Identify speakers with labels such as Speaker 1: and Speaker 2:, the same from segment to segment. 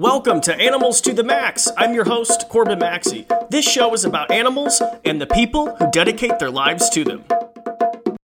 Speaker 1: Welcome to Animals to the Max. I'm your host, Corbin Maxey. This show is about animals and the people who dedicate their lives to them.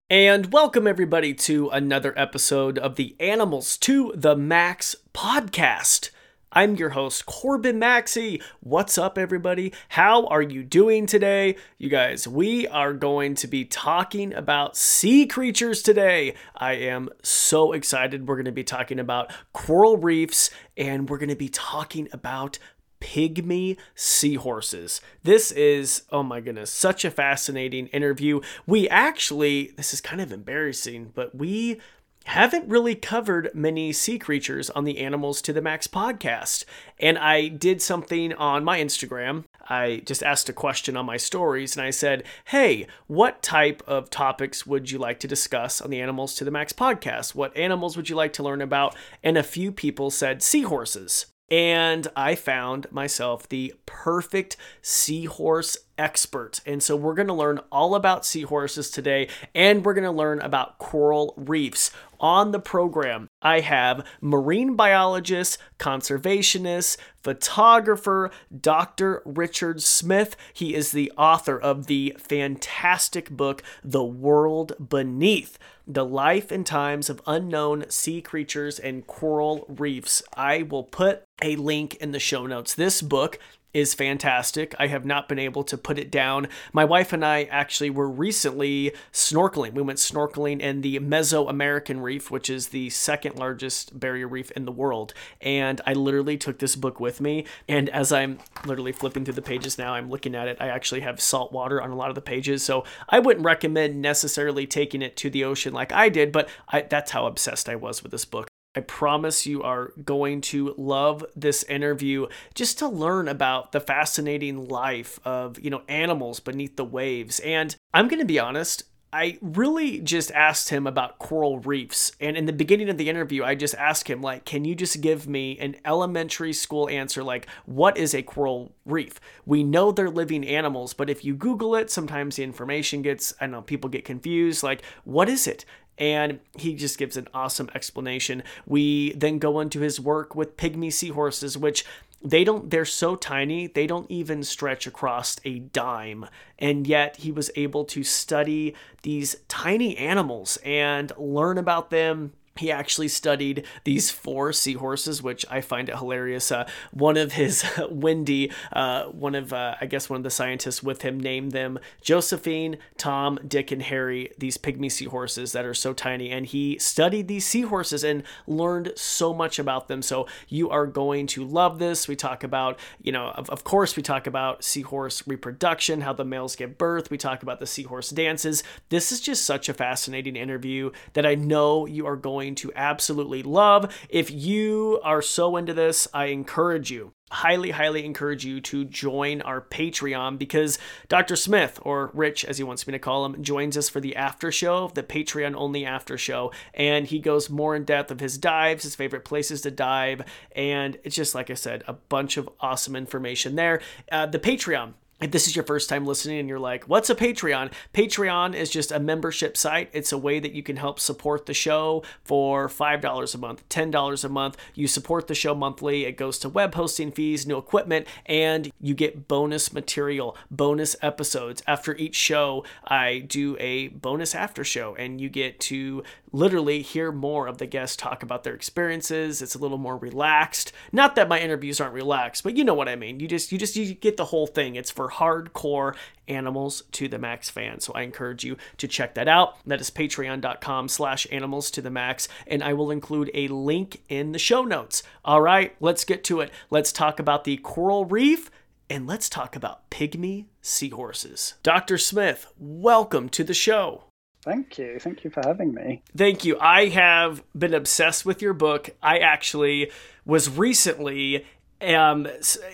Speaker 1: And welcome, everybody, to another episode of the Animals to the Max podcast. I'm your host, Corbin Maxey. What's up, everybody? How are you doing today? You guys, we are going to be talking about sea creatures today. I am so excited. We're going to be talking about coral reefs and we're going to be talking about pygmy seahorses. This is, oh my goodness, such a fascinating interview. We actually, this is kind of embarrassing, but we haven't really covered many sea creatures on the Animals to the Max podcast. And I did something on my Instagram. I just asked a question on my stories and I said, Hey, what type of topics would you like to discuss on the Animals to the Max podcast? What animals would you like to learn about? And a few people said seahorses. And I found myself the perfect seahorse expert. And so we're going to learn all about seahorses today, and we're going to learn about coral reefs. On the program, I have marine biologist, conservationist, photographer, Dr. Richard Smith. He is the author of the fantastic book, The World Beneath the life and times of unknown sea creatures and coral reefs. I will put a link in the show notes. This book is fantastic. I have not been able to put it down. My wife and I actually were recently snorkeling. We went snorkeling in the Mesoamerican Reef, which is the second largest barrier reef in the world. And I literally took this book with me. And as I'm literally flipping through the pages now, I'm looking at it. I actually have salt water on a lot of the pages. So I wouldn't recommend necessarily taking it to the ocean like I did, but I, that's how obsessed I was with this book. I promise you are going to love this interview just to learn about the fascinating life of, you know, animals beneath the waves. And I'm going to be honest, I really just asked him about coral reefs. And in the beginning of the interview, I just asked him, like, can you just give me an elementary school answer? Like, what is a coral reef? We know they're living animals, but if you Google it, sometimes the information gets, I know, people get confused. Like, what is it? And he just gives an awesome explanation. We then go into his work with pygmy seahorses, which they don't they're so tiny they don't even stretch across a dime and yet he was able to study these tiny animals and learn about them he actually studied these four seahorses, which I find it hilarious. Uh, one of his, Wendy, uh, one of, uh, I guess, one of the scientists with him named them Josephine, Tom, Dick, and Harry, these pygmy seahorses that are so tiny. And he studied these seahorses and learned so much about them. So you are going to love this. We talk about, you know, of, of course, we talk about seahorse reproduction, how the males give birth. We talk about the seahorse dances. This is just such a fascinating interview that I know you are going going to absolutely love. If you are so into this, I encourage you highly, highly encourage you to join our Patreon because Dr. Smith, or Rich as he wants me to call him, joins us for the after show, the Patreon only after show. And he goes more in depth of his dives, his favorite places to dive. And it's just, like I said, a bunch of awesome information there. Uh, the Patreon if this is your first time listening and you're like, what's a Patreon? Patreon is just a membership site. It's a way that you can help support the show for $5 a month, $10 a month. You support the show monthly. It goes to web hosting fees, new equipment, and you get bonus material, bonus episodes. After each show, I do a bonus after show, and you get to literally hear more of the guests talk about their experiences. It's a little more relaxed. Not that my interviews aren't relaxed, but you know what I mean. You just you just you get the whole thing. It's for hardcore animals to the max fans. So I encourage you to check that out. That is patreon.com slash animals to the max. And I will include a link in the show notes. All right, let's get to it. Let's talk about the coral reef and let's talk about pygmy seahorses. Dr. Smith, welcome to the show.
Speaker 2: Thank you. Thank you for having me.
Speaker 1: Thank you. I have been obsessed with your book. I actually was recently um,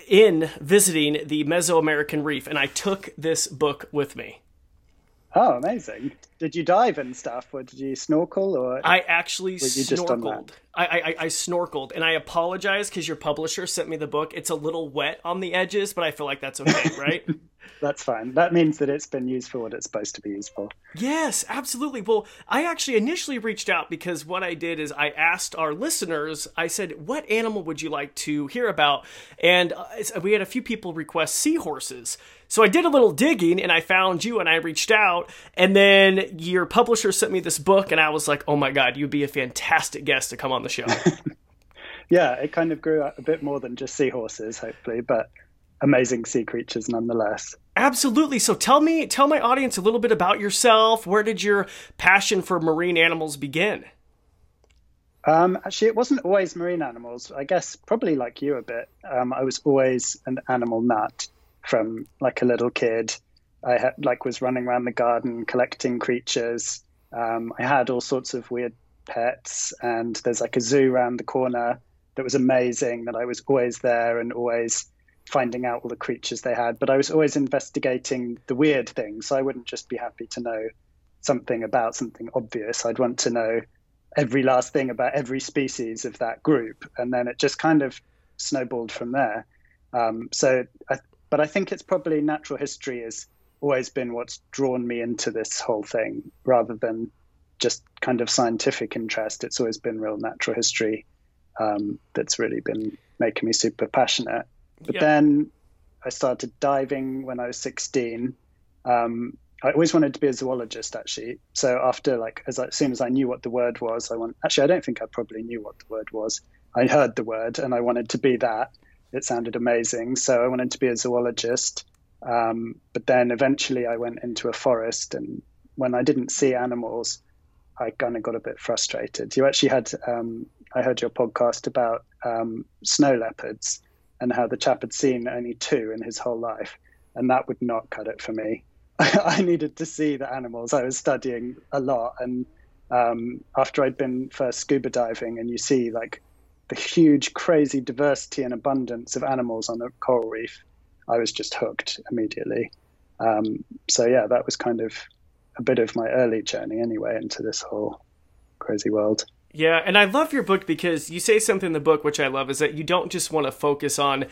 Speaker 1: in visiting the Mesoamerican Reef, and I took this book with me.
Speaker 2: Oh, amazing! Did you dive and stuff, or did you snorkel, or
Speaker 1: I actually snorkeled. I, I, I snorkeled, and I apologize because your publisher sent me the book. It's a little wet on the edges, but I feel like that's okay, right?
Speaker 2: That's fine. That means that it's been used for what it's supposed to be used for.
Speaker 1: Yes, absolutely. Well, I actually initially reached out because what I did is I asked our listeners, I said, what animal would you like to hear about? And uh, we had a few people request seahorses. So I did a little digging and I found you and I reached out. And then your publisher sent me this book and I was like, oh my God, you'd be a fantastic guest to come on the show.
Speaker 2: yeah, it kind of grew a bit more than just seahorses, hopefully, but amazing sea creatures nonetheless.
Speaker 1: Absolutely. So tell me, tell my audience a little bit about yourself. Where did your passion for marine animals begin?
Speaker 2: Um, actually, it wasn't always marine animals. I guess probably like you a bit. Um, I was always an animal nut from like a little kid. I had, like was running around the garden collecting creatures. Um, I had all sorts of weird pets, and there's like a zoo around the corner that was amazing. That I was always there and always finding out all the creatures they had, but I was always investigating the weird things. So I wouldn't just be happy to know something about something obvious. I'd want to know every last thing about every species of that group, and then it just kind of snowballed from there. Um, so, I, but I think it's probably natural history has always been what's drawn me into this whole thing, rather than just kind of scientific interest. It's always been real natural history um, that's really been making me super passionate. But then I started diving when I was 16. Um, I always wanted to be a zoologist, actually. So after, like, as, as soon as I knew what the word was, I went. Actually, I don't think I probably knew what the word was. I heard the word, and I wanted to be that. It sounded amazing, so I wanted to be a zoologist. Um, but then eventually, I went into a forest, and when I didn't see animals, I kind of got a bit frustrated. You actually had, um, I heard your podcast about um, snow leopards, and how the chap had seen only two in his whole life, and that would not cut it for me. I needed to see the animals. I was studying a lot, and um, after I'd been first scuba diving, and you see like the huge, crazy diversity and abundance of animals on a coral reef, I was just hooked immediately. Um, so yeah, that was kind of a bit of my early journey anyway into this whole crazy world.
Speaker 1: Yeah, and I love your book because you say something in the book which I love is that you don't just want to focus on,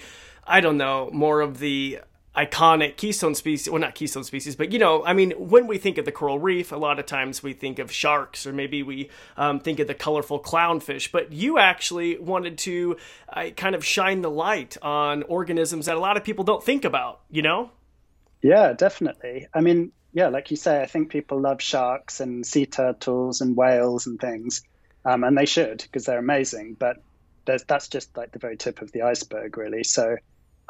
Speaker 1: I don't know, more of the iconic keystone species well not keystone species but you know i mean when we think of the coral reef a lot of times we think of sharks or maybe we um, think of the colorful clownfish but you actually wanted to uh, kind of shine the light on organisms that a lot of people don't think about you know?
Speaker 2: Yeah definitely. I mean yeah like you say i think people love sharks and sea turtles and whales and things um, and they should because they're amazing. But that's just like the very tip of the iceberg, really. So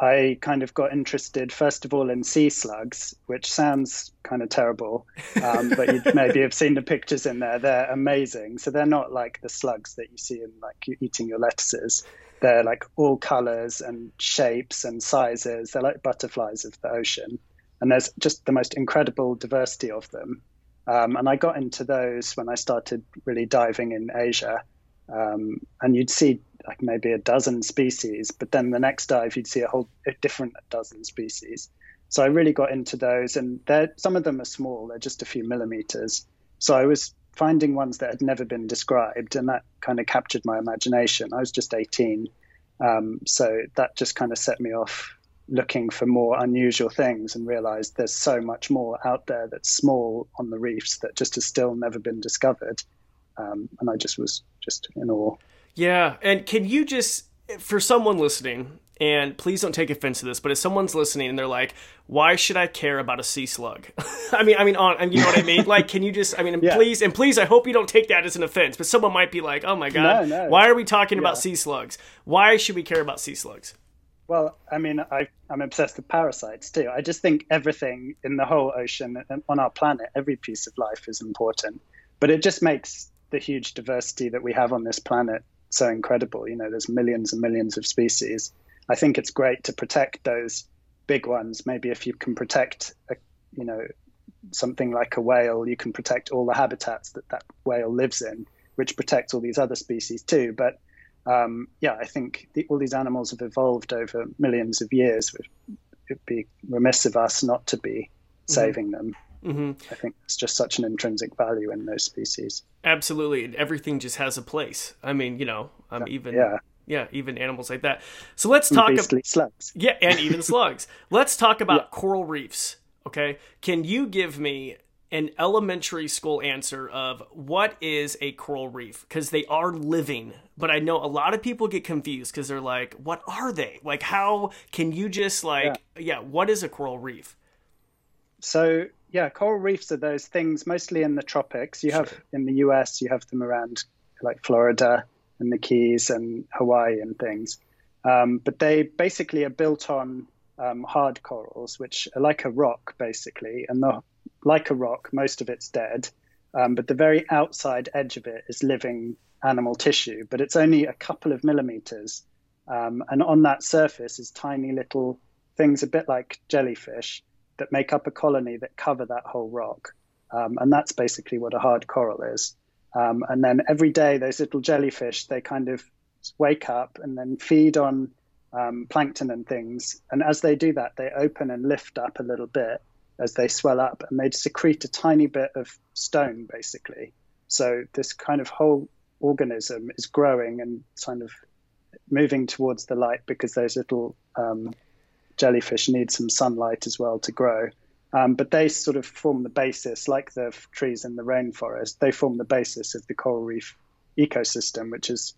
Speaker 2: I kind of got interested first of all in sea slugs, which sounds kind of terrible, um, but you maybe have seen the pictures in there. They're amazing. So they're not like the slugs that you see in like you eating your lettuces. They're like all colors and shapes and sizes. They're like butterflies of the ocean, and there's just the most incredible diversity of them. Um, and I got into those when I started really diving in Asia. Um, and you'd see like maybe a dozen species, but then the next dive you'd see a whole a different dozen species. So I really got into those, and some of them are small; they're just a few millimeters. So I was finding ones that had never been described, and that kind of captured my imagination. I was just 18, um, so that just kind of set me off looking for more unusual things and realized there's so much more out there that's small on the reefs that just has still never been discovered. Um, and I just was just in awe.
Speaker 1: Yeah. And can you just, for someone listening, and please don't take offense to this, but if someone's listening and they're like, "Why should I care about a sea slug?" I mean, I mean, on, you know what I mean? Like, can you just? I mean, yeah. please and please, I hope you don't take that as an offense. But someone might be like, "Oh my god, no, no. why are we talking yeah. about sea slugs? Why should we care about sea slugs?"
Speaker 2: Well, I mean, I, am obsessed with parasites too. I just think everything in the whole ocean and on our planet, every piece of life is important. But it just makes the huge diversity that we have on this planet so incredible. You know, there's millions and millions of species. I think it's great to protect those big ones. Maybe if you can protect, a, you know, something like a whale, you can protect all the habitats that that whale lives in, which protects all these other species too. But um, yeah, I think the, all these animals have evolved over millions of years. It'd be remiss of us not to be mm-hmm. saving them. Mm-hmm. I think it's just such an intrinsic value in those species.
Speaker 1: Absolutely, and everything just has a place. I mean, you know, um, even yeah. yeah, even animals like that. So let's talk
Speaker 2: about slugs.
Speaker 1: Yeah, and even slugs. Let's talk about yeah. coral reefs. Okay, can you give me an elementary school answer of what is a coral reef because they are living but i know a lot of people get confused because they're like what are they like how can you just like yeah. yeah. what is a coral reef
Speaker 2: so yeah coral reefs are those things mostly in the tropics you sure. have in the us you have them around like florida and the keys and hawaii and things um, but they basically are built on um, hard corals, which are like a rock basically, and the like a rock, most of it's dead, um, but the very outside edge of it is living animal tissue, but it's only a couple of millimeters. Um, and on that surface is tiny little things, a bit like jellyfish, that make up a colony that cover that whole rock. Um, and that's basically what a hard coral is. Um, and then every day, those little jellyfish, they kind of wake up and then feed on um, plankton and things. And as they do that, they open and lift up a little bit as they swell up and they secrete a tiny bit of stone basically. So this kind of whole organism is growing and kind of moving towards the light because those little um, jellyfish need some sunlight as well to grow. Um, but they sort of form the basis, like the trees in the rainforest, they form the basis of the coral reef ecosystem, which is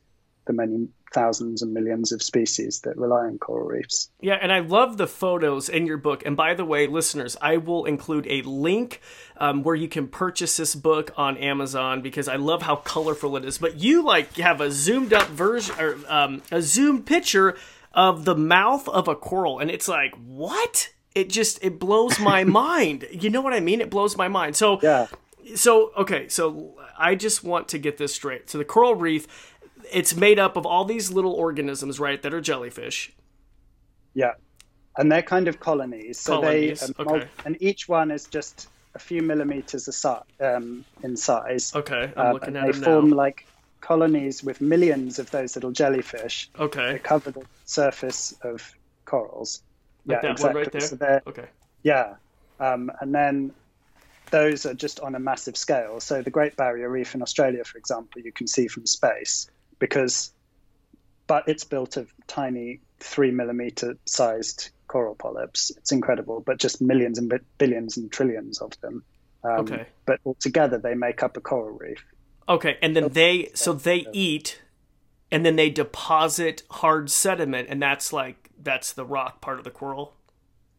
Speaker 2: the many thousands and millions of species that rely on coral reefs.
Speaker 1: Yeah, and I love the photos in your book. And by the way, listeners, I will include a link um, where you can purchase this book on Amazon because I love how colorful it is. But you like have a zoomed up version or um, a zoomed picture of the mouth of a coral, and it's like what? It just it blows my mind. You know what I mean? It blows my mind. So
Speaker 2: yeah.
Speaker 1: So okay, so I just want to get this straight. So the coral reef it's made up of all these little organisms, right, that are jellyfish.
Speaker 2: Yeah, and they're kind of colonies. So colonies. they, um, okay. and each one is just a few millimeters um, in size.
Speaker 1: Okay, I'm um, looking at
Speaker 2: they form like colonies with millions of those little jellyfish.
Speaker 1: Okay,
Speaker 2: that cover the surface of corals.
Speaker 1: Like yeah, exactly. right there. So okay.
Speaker 2: Yeah, um, and then those are just on a massive scale. So the Great Barrier Reef in Australia, for example, you can see from space because, but it's built of tiny three millimeter sized coral polyps. It's incredible, but just millions and billions and trillions of them.
Speaker 1: Um, okay.
Speaker 2: But altogether, they make up a coral reef.
Speaker 1: Okay, and then they so they eat, and then they deposit hard sediment, and that's like that's the rock part of the coral.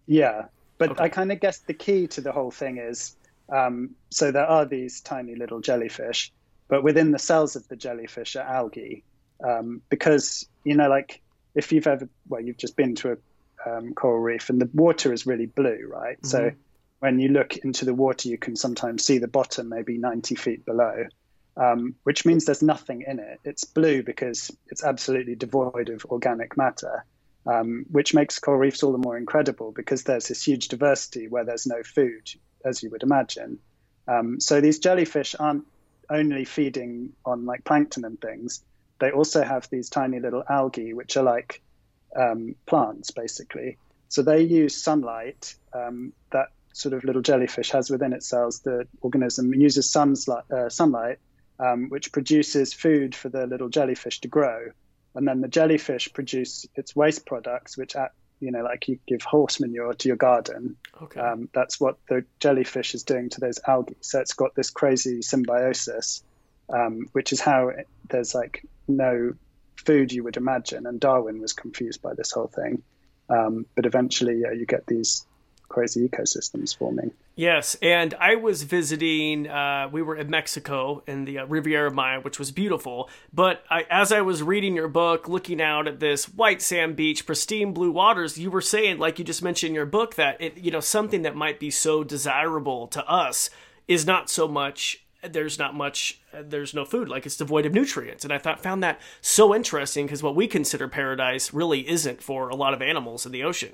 Speaker 2: Yeah, but okay. I kind of guess the key to the whole thing is um, so there are these tiny little jellyfish, but within the cells of the jellyfish are algae. Um, because, you know, like if you've ever, well, you've just been to a um, coral reef and the water is really blue, right? Mm-hmm. So when you look into the water, you can sometimes see the bottom maybe 90 feet below, um, which means there's nothing in it. It's blue because it's absolutely devoid of organic matter. Um, which makes coral reefs all the more incredible because there's this huge diversity where there's no food, as you would imagine. Um, so these jellyfish aren't only feeding on like plankton and things, they also have these tiny little algae, which are like um, plants basically. So they use sunlight um, that sort of little jellyfish has within its cells. The organism uses sunlight, uh, sunlight um, which produces food for the little jellyfish to grow. And then the jellyfish produce its waste products, which at you know, like you give horse manure to your garden.
Speaker 1: Okay.
Speaker 2: Um, that's what the jellyfish is doing to those algae. So it's got this crazy symbiosis, um, which is how it, there's like no food you would imagine. And Darwin was confused by this whole thing. Um, but eventually, uh, you get these crazy ecosystems forming.
Speaker 1: Yes, and I was visiting. Uh, we were in Mexico in the uh, Riviera Maya, which was beautiful. But I, as I was reading your book, looking out at this white sand beach, pristine blue waters, you were saying, like you just mentioned in your book, that it, you know something that might be so desirable to us is not so much. There's not much. There's no food. Like it's devoid of nutrients, and I thought found that so interesting because what we consider paradise really isn't for a lot of animals in the ocean.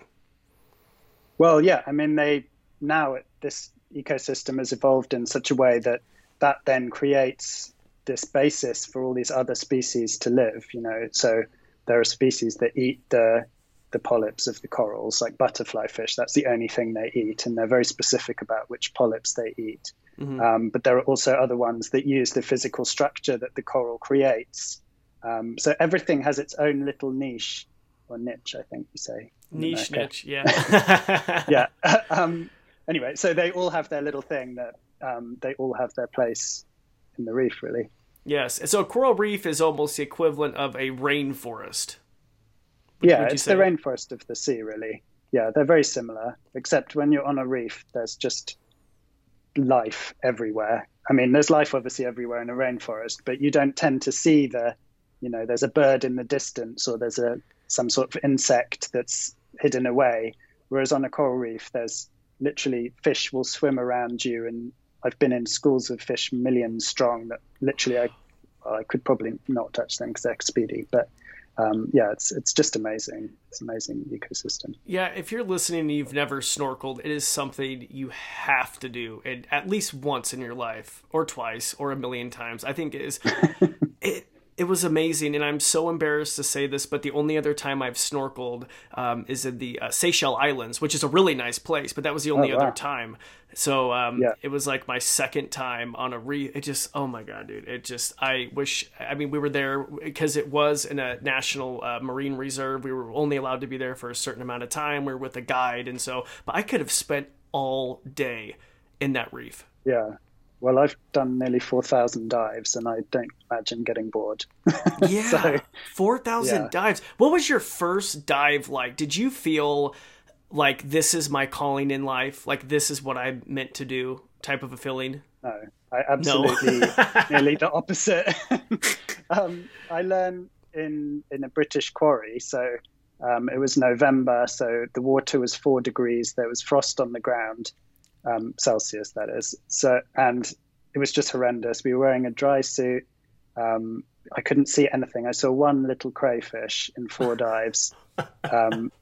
Speaker 2: Well, yeah, I mean they now this ecosystem has evolved in such a way that that then creates this basis for all these other species to live. You know, so there are species that eat the the polyps of the corals, like butterfly fish. That's the only thing they eat, and they're very specific about which polyps they eat. Mm-hmm. Um, but there are also other ones that use the physical structure that the coral creates Um, so everything has its own little niche or niche, I think you say.
Speaker 1: Niche, niche, yeah.
Speaker 2: yeah. um, anyway, so they all have their little thing that um, they all have their place in the reef, really.
Speaker 1: Yes. So a coral reef is almost the equivalent of a rainforest.
Speaker 2: Yeah, it's say? the rainforest of the sea, really. Yeah, they're very similar, except when you're on a reef, there's just life everywhere. I mean, there's life obviously everywhere in a rainforest, but you don't tend to see the, you know, there's a bird in the distance or there's a some sort of insect that's hidden away. Whereas on a coral reef, there's literally fish will swim around you, and I've been in schools of fish millions strong that literally I, well, I could probably not touch them because they're speedy, but um, yeah, it's it's just amazing. It's amazing ecosystem.
Speaker 1: Yeah, if you're listening and you've never snorkeled, it is something you have to do, and at least once in your life, or twice, or a million times. I think it is. it was amazing, and I'm so embarrassed to say this, but the only other time I've snorkeled um, is in the uh, Seychelles Islands, which is a really nice place, but that was the only oh, wow. other time. So um, yeah. it was like my second time on a re. It just, oh my god, dude! It just, I wish. I mean, we were there because it was in a national uh, marine reserve. We were only allowed to be there for a certain amount of time. We were with a guide, and so, but I could have spent all day in that reef.
Speaker 2: Yeah, well, I've done nearly 4,000 dives and I don't imagine getting bored.
Speaker 1: yeah. so, 4,000 yeah. dives. What was your first dive like? Did you feel like this is my calling in life? Like this is what I meant to do type of a feeling?
Speaker 2: No, I absolutely no. nearly the opposite. um, I learned in, in a British quarry. So um, it was November. So the water was four degrees. There was frost on the ground um, Celsius, that is. So, and it was just horrendous. We were wearing a dry suit. Um, I couldn't see anything. I saw one little crayfish in four dives. Um,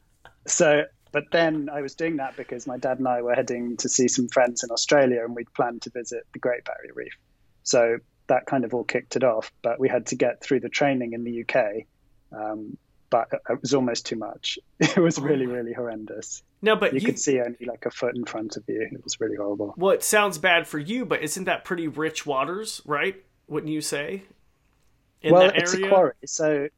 Speaker 2: so, but then I was doing that because my dad and I were heading to see some friends in Australia, and we'd planned to visit the Great Barrier Reef. So that kind of all kicked it off. But we had to get through the training in the UK. Um, but it was almost too much. It was really, really horrendous.
Speaker 1: No, but
Speaker 2: you, you, could see only like a foot in front of you. It was really horrible.
Speaker 1: Well, it sounds bad for you, but isn't that pretty rich waters, right? Wouldn't you say?
Speaker 2: In well, it's area? a quarry, so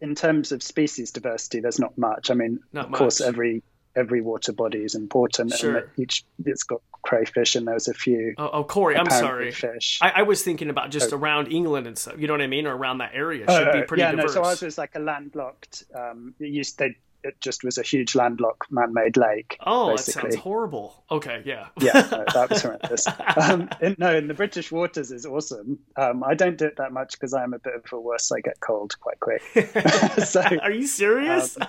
Speaker 2: in terms of species diversity, there's not much. I mean, not of much. course, every every water body is important, sure. and each it's got crayfish, and there's a few.
Speaker 1: Oh, oh quarry, I'm sorry. Fish. I, I, was thinking about just oh. around England and stuff. You know what I mean, or around that area. It should oh, be pretty yeah, diverse.
Speaker 2: no. So ours was like a landlocked. Um, it used they it just was a huge landlocked man-made lake.
Speaker 1: Oh, basically. that sounds horrible. Okay, yeah.
Speaker 2: yeah, no, that was horrendous. um, in, no, in the British waters is awesome. Um, I don't do it that much because I'm a bit of a wuss. I get cold quite quick.
Speaker 1: so, are you serious? Um,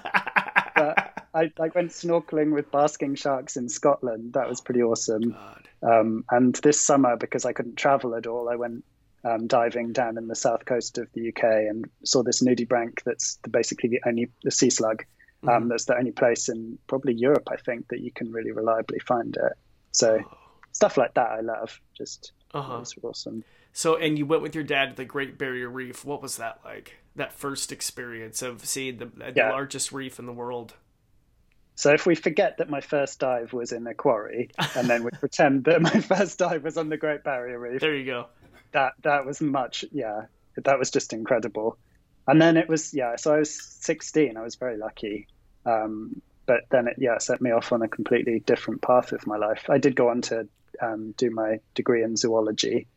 Speaker 2: I, I went snorkeling with basking sharks in Scotland. That was pretty awesome. Um, and this summer, because I couldn't travel at all, I went um, diving down in the south coast of the UK and saw this nudibranch that's basically the only the sea slug. Um, mm-hmm. That's the only place in probably Europe, I think, that you can really reliably find it. So oh. stuff like that, I love. Just uh-huh. it's awesome.
Speaker 1: So, and you went with your dad to the Great Barrier Reef. What was that like? That first experience of seeing the, the yeah. largest reef in the world.
Speaker 2: So if we forget that my first dive was in a quarry, and then we pretend that my first dive was on the Great Barrier Reef,
Speaker 1: there you go.
Speaker 2: That that was much, yeah. That was just incredible. And then it was, yeah. So I was 16. I was very lucky. Um, but then it, yeah, set me off on a completely different path with my life. I did go on to um, do my degree in zoology,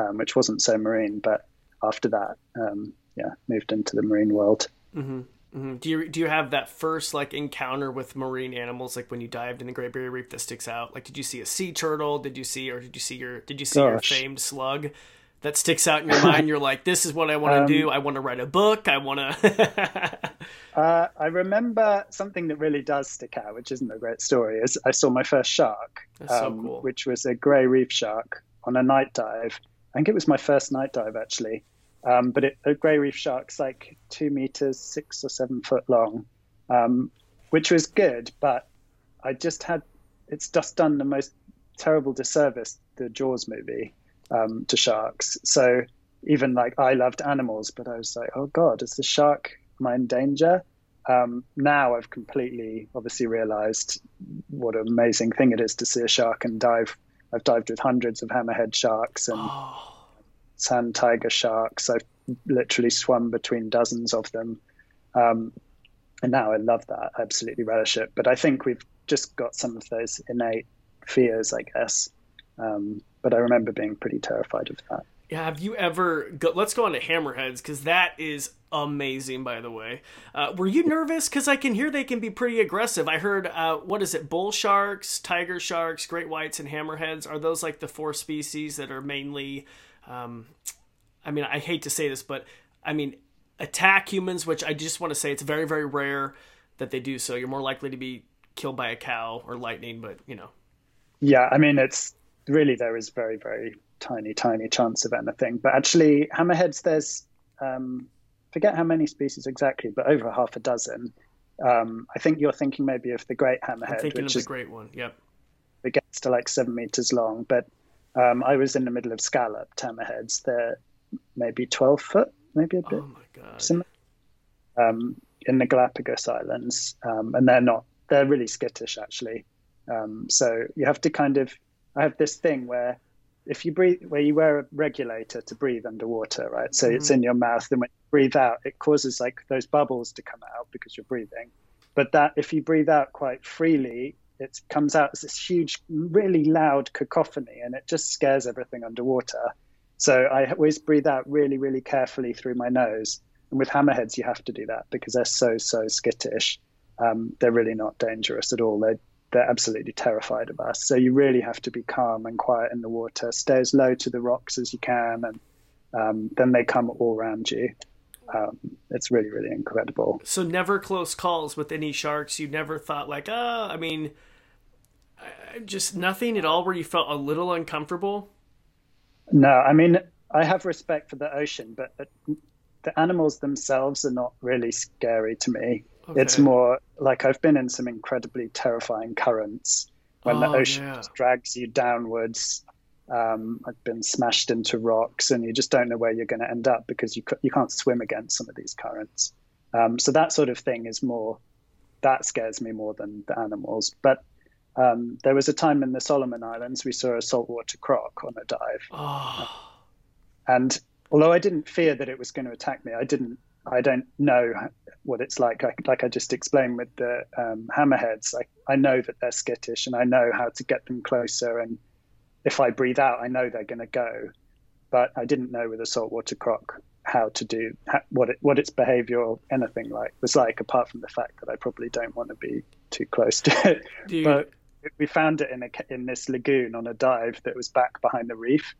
Speaker 2: um, which wasn't so marine, but after that, um, yeah, moved into the marine world.
Speaker 1: Mm-hmm. Mm-hmm. Do you do you have that first like encounter with marine animals, like when you dived in the Great Barrier Reef, that sticks out? Like, did you see a sea turtle? Did you see, or did you see your did you see Gosh. your famed slug that sticks out in your mind? You're like, this is what I want to um, do. I want to write a book. I want
Speaker 2: to. uh, I remember something that really does stick out, which isn't a great story. Is I saw my first shark, um, so cool. which was a grey reef shark on a night dive. I think it was my first night dive actually. Um, but it, a grey reef shark's like two meters, six or seven foot long, um, which was good. But I just had, it's just done the most terrible disservice, the Jaws movie, um, to sharks. So even like I loved animals, but I was like, oh God, is the shark, am I in danger? Um, now I've completely obviously realized what an amazing thing it is to see a shark and dive. I've dived with hundreds of hammerhead sharks and. Oh sand tiger sharks. I've literally swum between dozens of them. Um, and now I love that. I absolutely relish it. But I think we've just got some of those innate fears, I guess. Um, but I remember being pretty terrified of that.
Speaker 1: Yeah, have you ever? Go, let's go on to hammerheads because that is amazing. By the way, uh, were you nervous? Because I can hear they can be pretty aggressive. I heard, uh, what is it? Bull sharks, tiger sharks, great whites, and hammerheads. Are those like the four species that are mainly? Um, I mean, I hate to say this, but I mean, attack humans. Which I just want to say it's very, very rare that they do so. You're more likely to be killed by a cow or lightning, but you know.
Speaker 2: Yeah, I mean, it's really there is very, very tiny, tiny chance of anything. But actually, hammerheads, there's um, forget how many species exactly, but over half a dozen. Um, I think you're thinking maybe of the great hammerhead,
Speaker 1: I'm thinking
Speaker 2: which
Speaker 1: of
Speaker 2: is
Speaker 1: the great one. Yep.
Speaker 2: It gets to like seven meters long, but um, I was in the middle of scalloped hammerheads. They're maybe twelve foot, maybe a bit.
Speaker 1: Oh my god.
Speaker 2: Similar. Um, in the Galapagos Islands, um, and they're not. They're really skittish, actually. Um, so you have to kind of. I have this thing where if you breathe where you wear a regulator to breathe underwater right so mm-hmm. it's in your mouth and when you breathe out it causes like those bubbles to come out because you're breathing but that if you breathe out quite freely it comes out as this huge really loud cacophony and it just scares everything underwater so i always breathe out really really carefully through my nose and with hammerheads you have to do that because they're so so skittish um, they're really not dangerous at all they they're absolutely terrified of us. So you really have to be calm and quiet in the water, stay as low to the rocks as you can, and um, then they come all around you. Um, it's really, really incredible.
Speaker 1: So never close calls with any sharks. You never thought like, ah, oh, I mean, just nothing at all where you felt a little uncomfortable.
Speaker 2: No, I mean, I have respect for the ocean, but the animals themselves are not really scary to me. Okay. It's more like I've been in some incredibly terrifying currents when oh, the ocean yeah. just drags you downwards. Um, I've been smashed into rocks, and you just don't know where you're going to end up because you you can't swim against some of these currents. Um, so that sort of thing is more that scares me more than the animals. But um, there was a time in the Solomon Islands we saw a saltwater croc on a dive,
Speaker 1: oh.
Speaker 2: and although I didn't fear that it was going to attack me, I didn't I don't know what it's like. Like, like I just explained with the um, hammerheads, I, I know that they're skittish and I know how to get them closer. And if I breathe out, I know they're going to go. But I didn't know with a saltwater croc how to do what it, what its behavior or anything like was like, apart from the fact that I probably don't want to be too close to it. Dude. But we found it in a in this lagoon on a dive that was back behind the reef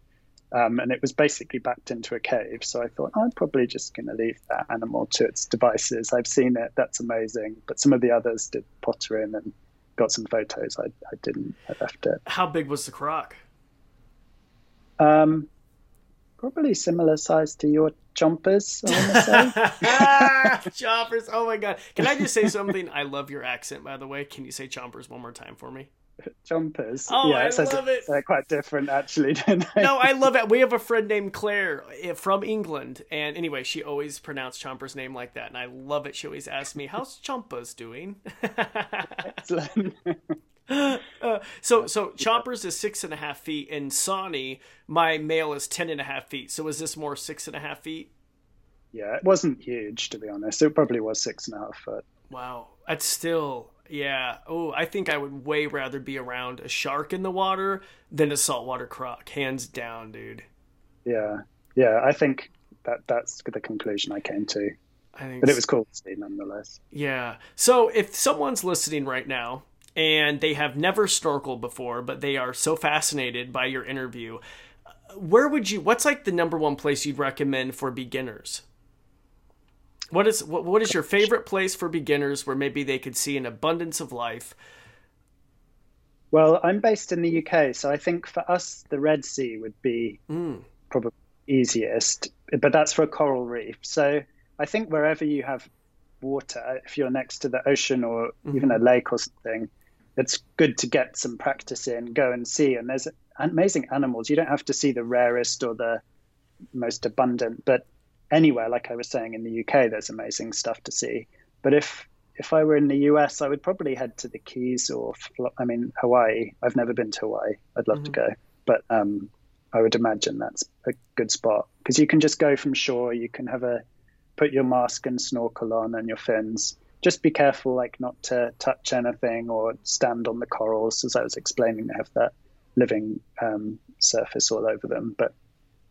Speaker 2: um, and it was basically backed into a cave. So I thought, I'm probably just going to leave that animal to its devices. I've seen it. That's amazing. But some of the others did potter in and got some photos. I, I didn't. I left it.
Speaker 1: How big was the croc?
Speaker 2: Um, probably similar size to your chompers.
Speaker 1: chompers. Oh my god! Can I just say something? I love your accent, by the way. Can you say chompers one more time for me?
Speaker 2: jumpers.
Speaker 1: Oh, yeah, I it love it.
Speaker 2: They're quite different, actually.
Speaker 1: no, I love it. We have a friend named Claire eh, from England, and anyway, she always pronounced Chomper's name like that, and I love it. She always asks me, "How's Chompers doing?" Excellent. uh, so, so Chompers is six and a half feet, and Sawney, my male, is ten and a half feet. So, is this more six and a half feet?
Speaker 2: Yeah, it wasn't huge to be honest. It probably was six and a half foot.
Speaker 1: Wow, that's still yeah. Oh, I think I would way rather be around a shark in the water than a saltwater croc, hands down, dude.
Speaker 2: Yeah, yeah. I think that that's the conclusion I came to.
Speaker 1: I think
Speaker 2: but it was cool to see nonetheless.
Speaker 1: Yeah. So if someone's listening right now and they have never snorkeled before, but they are so fascinated by your interview, where would you? What's like the number one place you'd recommend for beginners? What is what, what is your favorite place for beginners where maybe they could see an abundance of life?
Speaker 2: Well, I'm based in the UK, so I think for us the Red Sea would be mm. probably easiest, but that's for a coral reef. So I think wherever you have water, if you're next to the ocean or mm-hmm. even a lake or something, it's good to get some practice in, go and see. And there's amazing animals. You don't have to see the rarest or the most abundant, but anywhere, like I was saying, in the UK, there's amazing stuff to see. But if if I were in the US, I would probably head to the Keys or I mean Hawaii. I've never been to Hawaii. I'd love mm-hmm. to go, but um, I would imagine that's a good spot. because you can just go from shore. You can have a put your mask and snorkel on and your fins. Just be careful, like not to touch anything or stand on the corals. As I was explaining, they have that living um, surface all over them. But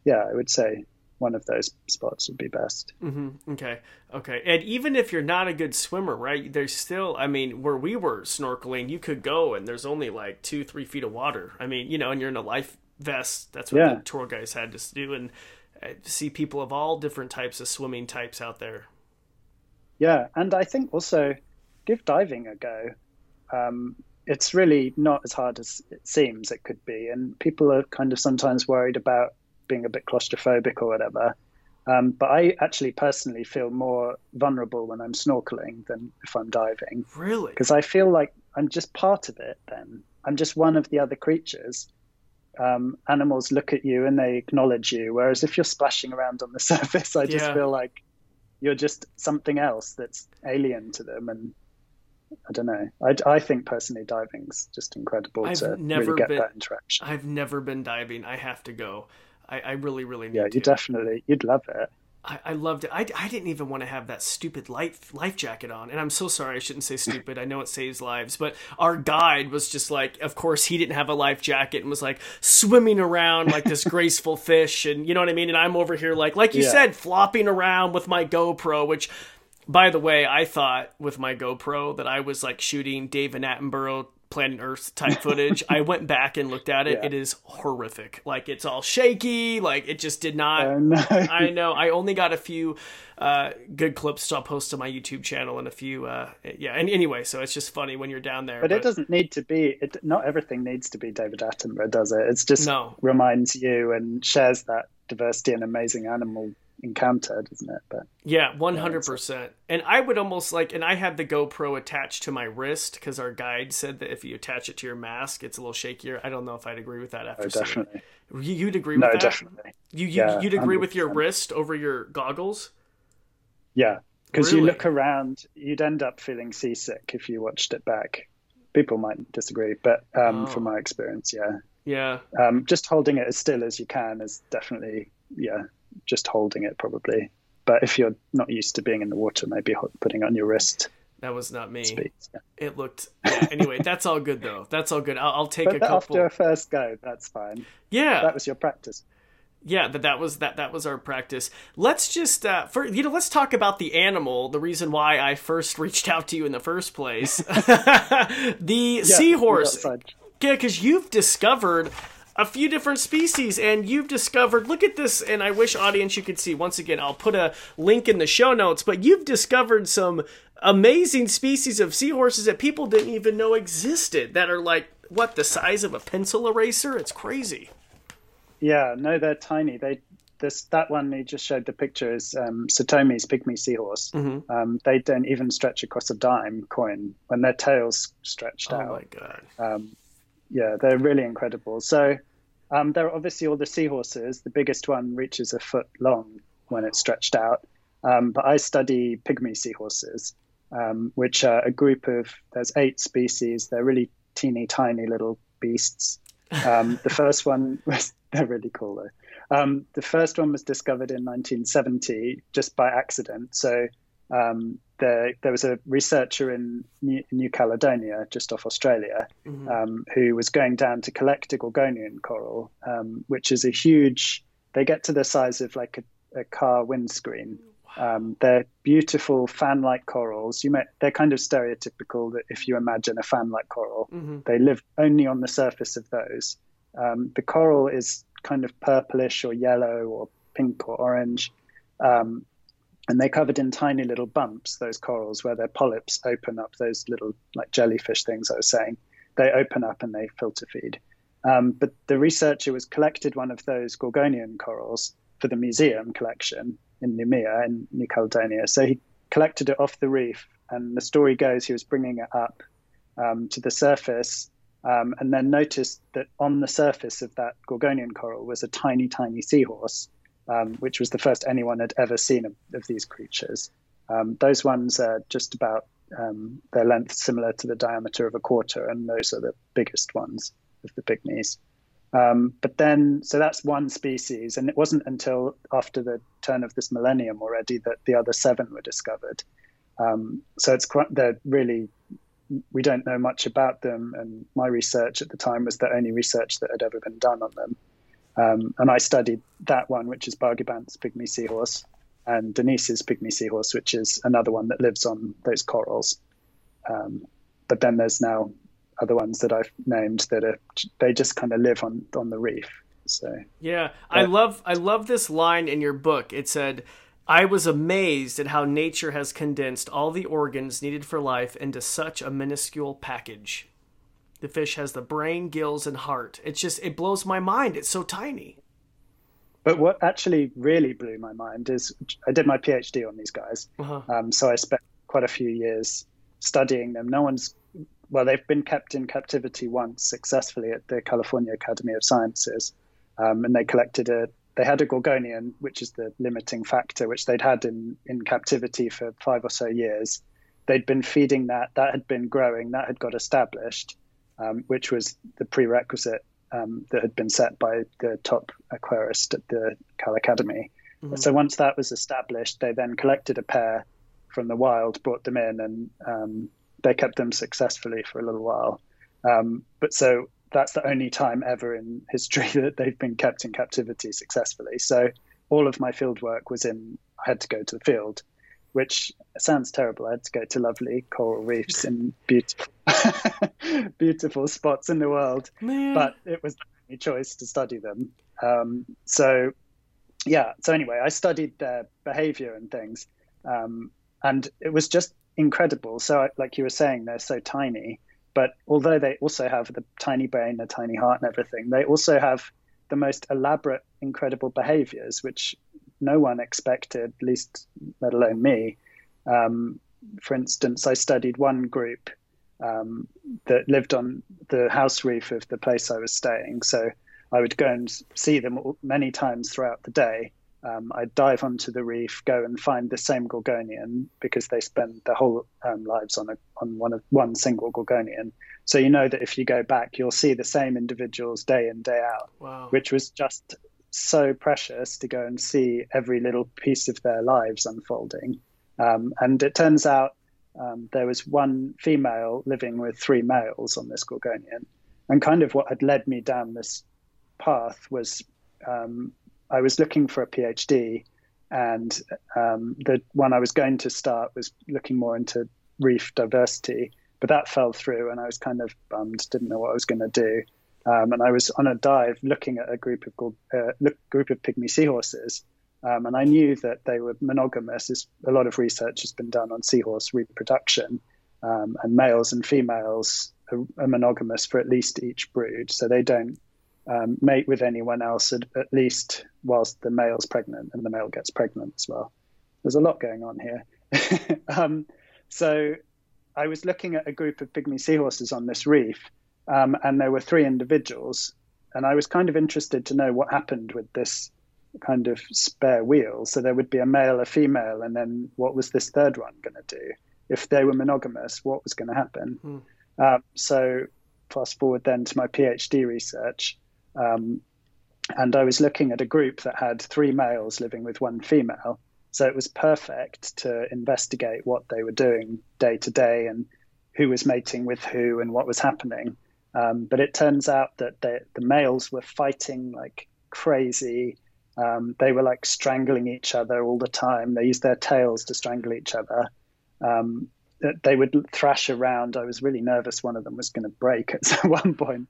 Speaker 2: yeah, I would say one of those spots would be best.
Speaker 1: Mm-hmm. Okay, okay. And even if you're not a good swimmer, right? There's still, I mean, where we were snorkeling, you could go and there's only like two, three feet of water. I mean, you know, and you're in a life vest. That's what yeah. the tour guys had to do, and uh, see people of all different types of swimming types out there.
Speaker 2: Yeah, and I think also give diving a go. Um, it's really not as hard as it seems it could be, and people are kind of sometimes worried about being a bit claustrophobic or whatever. Um, but I actually personally feel more vulnerable when I'm snorkeling than if I'm diving.
Speaker 1: Really?
Speaker 2: Because I feel like I'm just part of it then. I'm just one of the other creatures. Um, animals look at you and they acknowledge you. Whereas if you're splashing around on the surface, I just yeah. feel like you're just something else that's alien to them. And I don't know. I, I think personally diving's just incredible I've to really get
Speaker 1: been,
Speaker 2: that interaction.
Speaker 1: I've never been diving. I have to go. I, I really, really need to.
Speaker 2: yeah, you definitely, you'd love it.
Speaker 1: I, I loved it. I, I didn't even want to have that stupid life life jacket on, and I'm so sorry. I shouldn't say stupid. I know it saves lives, but our guide was just like, of course, he didn't have a life jacket and was like swimming around like this graceful fish, and you know what I mean. And I'm over here like, like you yeah. said, flopping around with my GoPro, which by the way, I thought with my GoPro that I was like shooting David Attenborough Planet Earth type footage. I went back and looked at it. Yeah. It is horrific. Like it's all shaky. Like it just did not. Oh, no. I know. I only got a few uh, good clips so I'll post to my YouTube channel and a few. Uh, yeah. And anyway, so it's just funny when you're down there.
Speaker 2: But, but... it doesn't need to be. It, not everything needs to be David Attenborough, does it? It's just no. reminds you and shares that diversity and amazing animal encounter, isn't it? But
Speaker 1: yeah, one hundred percent. And I would almost like, and I had the GoPro attached to my wrist because our guide said that if you attach it to your mask, it's a little shakier. I don't know if I'd agree with that after. Oh,
Speaker 2: definitely.
Speaker 1: You'd agree
Speaker 2: no,
Speaker 1: with that?
Speaker 2: definitely.
Speaker 1: You, you yeah, you'd agree 100%. with your wrist over your goggles?
Speaker 2: Yeah, because really? you look around, you'd end up feeling seasick if you watched it back. People might disagree, but um, oh. from my experience, yeah.
Speaker 1: Yeah.
Speaker 2: Um, just holding it as still as you can is definitely, yeah, just holding it probably. But if you're not used to being in the water, maybe putting on your wrist.
Speaker 1: That was not me. Speeds, yeah. It looked. Yeah, anyway, that's all good though. That's all good. I'll, I'll take
Speaker 2: but
Speaker 1: a couple.
Speaker 2: After a first go, that's fine.
Speaker 1: Yeah,
Speaker 2: that was your practice.
Speaker 1: Yeah, that that was that that was our practice. Let's just uh, for you know, let's talk about the animal. The reason why I first reached out to you in the first place, the yeah, seahorse. Yeah, because you've discovered a few different species and you've discovered look at this and i wish audience you could see once again i'll put a link in the show notes but you've discovered some amazing species of seahorses that people didn't even know existed that are like what the size of a pencil eraser it's crazy
Speaker 2: yeah no they're tiny they this that one you just showed the picture is um, Satomi's pygmy seahorse. Mm-hmm. Um, they don't even stretch across a dime coin when their tails stretched
Speaker 1: oh
Speaker 2: out.
Speaker 1: Oh my god!
Speaker 2: Um, yeah, they're really incredible. So um, there are obviously all the seahorses. The biggest one reaches a foot long when it's stretched out. Um, but I study pygmy seahorses, um, which are a group of there's eight species. They're really teeny tiny little beasts. Um, the first one was they're really cool though. Um, the first one was discovered in 1970 just by accident. So um, there, there was a researcher in New, New Caledonia, just off Australia, mm-hmm. um, who was going down to collect a Gorgonian coral, um, which is a huge. They get to the size of like a, a car windscreen. Um, they're beautiful fan-like corals. You may, they're kind of stereotypical that if you imagine a fan-like coral, mm-hmm. they live only on the surface of those. Um, the coral is kind of purplish or yellow or pink or orange. Um, and they're covered in tiny little bumps those corals where their polyps open up those little like jellyfish things i was saying. They open up and they filter feed. Um, but the researcher was collected one of those gorgonian corals for the museum collection in Noumea in New Caledonia. So he collected it off the reef, and the story goes he was bringing it up um, to the surface, um, and then noticed that on the surface of that Gorgonian coral was a tiny, tiny seahorse um, which was the first anyone had ever seen of, of these creatures. Um, those ones are just about um, their length similar to the diameter of a quarter, and those are the biggest ones of the pygmies. Um, but then, so that's one species, and it wasn't until after the turn of this millennium already that the other seven were discovered. Um, so it's quite, they're really, we don't know much about them, and my research at the time was the only research that had ever been done on them. Um, and I studied that one, which is Bargibant's pygmy seahorse, and Denise's pygmy seahorse, which is another one that lives on those corals. Um, but then there's now other ones that I've named that are they just kind of live on on the reef. So
Speaker 1: yeah, I love I love this line in your book. It said. I was amazed at how nature has condensed all the organs needed for life into such a minuscule package. The fish has the brain, gills, and heart. It's just, it blows my mind. It's so tiny.
Speaker 2: But what actually really blew my mind is I did my PhD on these guys. Uh-huh. Um, so I spent quite a few years studying them. No one's well, they've been kept in captivity once successfully at the California Academy of Sciences, um, and they collected a. They had a gorgonian, which is the limiting factor, which they'd had in in captivity for five or so years. They'd been feeding that. That had been growing. That had got established, um, which was the prerequisite um, that had been set by the top aquarist at the Cal Academy. Mm-hmm. So once that was established, they then collected a pair from the wild, brought them in, and um, they kept them successfully for a little while. Um, but so that's the only time ever in history that they've been kept in captivity successfully. So all of my field work was in, I had to go to the field, which sounds terrible. I had to go to lovely coral reefs and beautiful, beautiful spots in the world, Man. but it was the only choice to study them. Um, so, yeah. So anyway, I studied their behavior and things, um, and it was just incredible. So, like you were saying, they're so tiny, but although they also have the tiny brain, the tiny heart, and everything, they also have the most elaborate, incredible behaviors, which no one expected, at least let alone me. Um, for instance, I studied one group um, that lived on the house roof of the place I was staying. So I would go and see them many times throughout the day um, I'd dive onto the reef, go and find the same gorgonian because they spend their whole um, lives on a on one of one single gorgonian. So you know that if you go back, you'll see the same individuals day in day out,
Speaker 1: wow.
Speaker 2: which was just so precious to go and see every little piece of their lives unfolding. Um, and it turns out um, there was one female living with three males on this gorgonian, and kind of what had led me down this path was um, I was looking for a PhD, and um, the one I was going to start was looking more into reef diversity, but that fell through, and I was kind of bummed, didn't know what I was going to do. Um, and I was on a dive looking at a group of uh, group of pygmy seahorses, um, and I knew that they were monogamous. A lot of research has been done on seahorse reproduction, um, and males and females are, are, monogamous for at least each brood, so they don't um, mate with anyone else at, at, least whilst the male's pregnant and the male gets pregnant as well. There's a lot going on here. um, so I was looking at a group of pygmy seahorses on this reef, um, and there were three individuals, and I was kind of interested to know what happened with this kind of spare wheel. So there would be a male, a female, and then what was this third one going to do? If they were monogamous, what was going to happen? Hmm. Um, so fast forward then to my PhD research. Um, and I was looking at a group that had three males living with one female. So it was perfect to investigate what they were doing day to day and who was mating with who and what was happening. Um, but it turns out that the, males were fighting like crazy. Um, they were like strangling each other all the time. They used their tails to strangle each other. Um, they would thrash around. I was really nervous one of them was going to break at one point.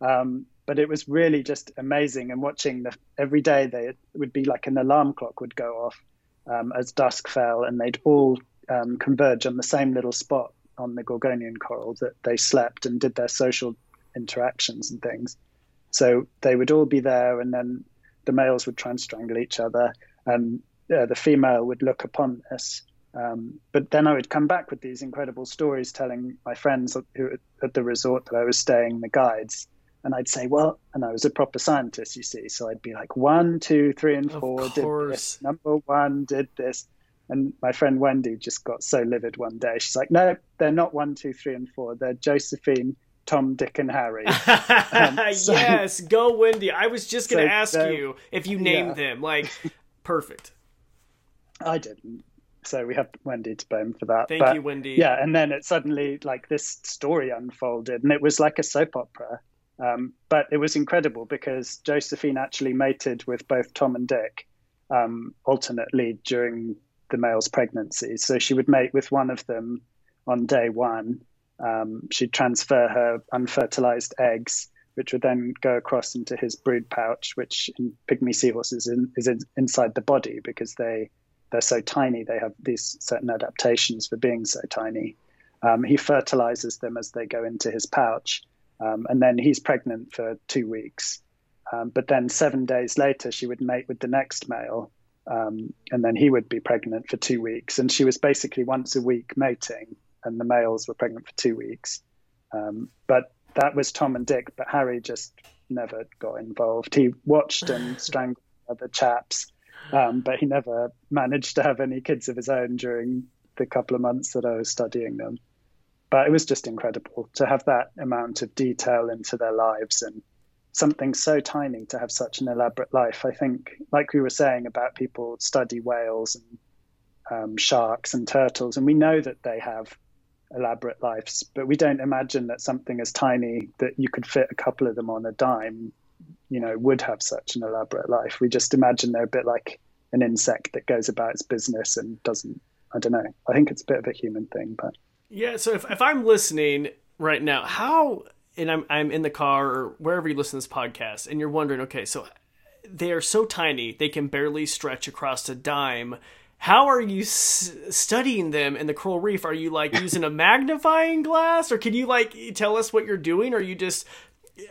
Speaker 2: Um, but it was really just amazing. And watching the every day, they it would be like an alarm clock would go off um, as dusk fell, and they'd all um, converge on the same little spot on the Gorgonian coral that they slept and did their social interactions and things. So they would all be there, and then the males would try and strangle each other, and uh, the female would look upon this. Um, but then I would come back with these incredible stories, telling my friends who at the resort that I was staying, the guides, and I'd say, well, and I was a proper scientist, you see, so I'd be like, one, two, three, and four did this. Number one did this. And my friend Wendy just got so livid one day. She's like, no, they're not one, two, three, and four. They're Josephine, Tom, Dick, and Harry.
Speaker 1: Um, so, yes, go Wendy. I was just going to so ask you if you named yeah. them. Like, perfect.
Speaker 2: I didn't. So we have Wendy to blame for that.
Speaker 1: Thank but, you, Wendy.
Speaker 2: Yeah, and then it suddenly like this story unfolded, and it was like a soap opera. Um, but it was incredible because Josephine actually mated with both Tom and Dick um, alternately during the male's pregnancy. So she would mate with one of them on day one. Um, she'd transfer her unfertilized eggs, which would then go across into his brood pouch, which in pygmy seahorses in, is in, inside the body because they they're so tiny. They have these certain adaptations for being so tiny. Um, he fertilizes them as they go into his pouch, um, and then he's pregnant for two weeks. Um, but then seven days later, she would mate with the next male, um, and then he would be pregnant for two weeks. And she was basically once a week mating, and the males were pregnant for two weeks. Um, but that was Tom and Dick, but Harry just never got involved. He watched and strangled other chaps, um, but he never managed to have any kids of his own during the couple of months that I was studying them. But it was just incredible to have that amount of detail into their lives and something so tiny to have such an elaborate life. I think, like we were saying about people study whales and um, sharks and turtles, and we know that they have elaborate lives, but we don't imagine that something as tiny that you could fit a couple of them on a dime, you know, would have such an elaborate life. We just imagine they're a bit like an insect that goes about its business and doesn't. I don't know. I think it's a bit of a human thing, but
Speaker 1: yeah. So if if I'm listening right now, how and I'm I'm in the car or wherever you listen to this podcast, and you're wondering, okay, so they are so tiny they can barely stretch across a dime. How are you s- studying them in the coral reef? Are you like using a magnifying glass, or can you like tell us what you're doing? Or are you just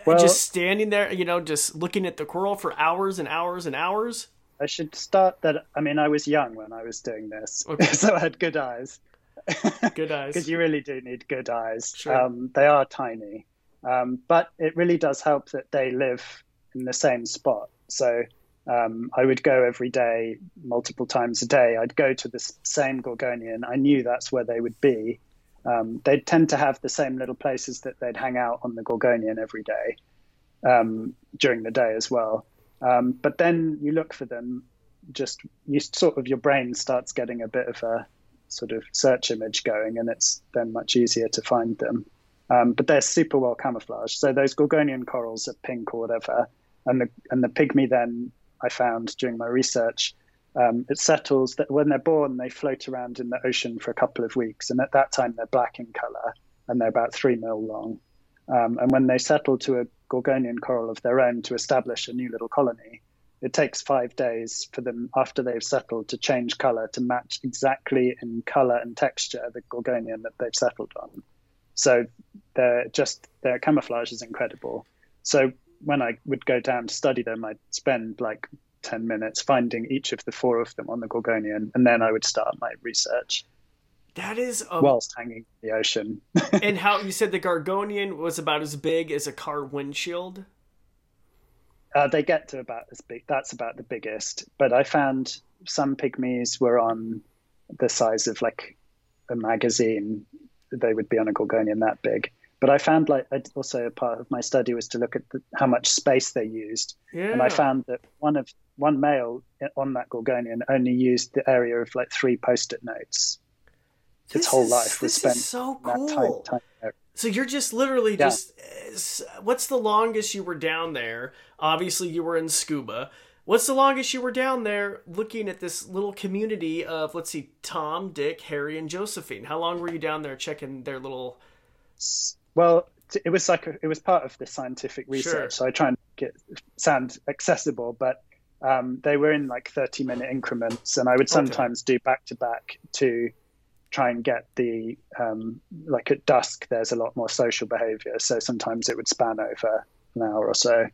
Speaker 1: well, just standing there, you know, just looking at the coral for hours and hours and hours?
Speaker 2: I should start that. I mean, I was young when I was doing this, okay. so I had good eyes.
Speaker 1: Good eyes.
Speaker 2: Because you really do need good eyes. Sure. Um, they are tiny. Um, but it really does help that they live in the same spot. So um, I would go every day, multiple times a day. I'd go to the same Gorgonian. I knew that's where they would be. Um, they'd tend to have the same little places that they'd hang out on the Gorgonian every day um, during the day as well. Um, but then you look for them, just you sort of your brain starts getting a bit of a sort of search image going, and it's then much easier to find them. Um, but they're super well camouflaged. So those Gorgonian corals are pink or whatever, and the and the pygmy then I found during my research, um, it settles that when they're born they float around in the ocean for a couple of weeks, and at that time they're black in color and they're about three mil long. Um, and when they settle to a Gorgonian coral of their own to establish a new little colony, it takes five days for them after they've settled to change color to match exactly in color and texture the Gorgonian that they've settled on. So they're just their camouflage is incredible. So when I would go down to study them, I'd spend like 10 minutes finding each of the four of them on the Gorgonian, and then I would start my research.
Speaker 1: That is
Speaker 2: a... whilst hanging in the ocean.
Speaker 1: and how you said the Gorgonian was about as big as a car windshield?
Speaker 2: Uh, they get to about as big. That's about the biggest. But I found some pygmies were on the size of like a magazine they would be on a Gorgonian that big. But I found like also a part of my study was to look at the, how much space they used, yeah. and I found that one of one male on that Gorgonian only used the area of like three post-it notes. This Its whole
Speaker 1: is,
Speaker 2: life was spent
Speaker 1: so cool. Tiny, tiny so you're just literally yeah. just uh, what's the longest you were down there? Obviously, you were in scuba. What's the longest you were down there looking at this little community of, let's see, Tom, Dick, Harry, and Josephine? How long were you down there checking their little.
Speaker 2: Well, it was like a, it was part of the scientific research, sure. so I try and get sound accessible, but um, they were in like 30 minute increments, and I would sometimes okay. do back to back to try and get the um, like at dusk. There's a lot more social behavior, so sometimes it would span over an hour or so.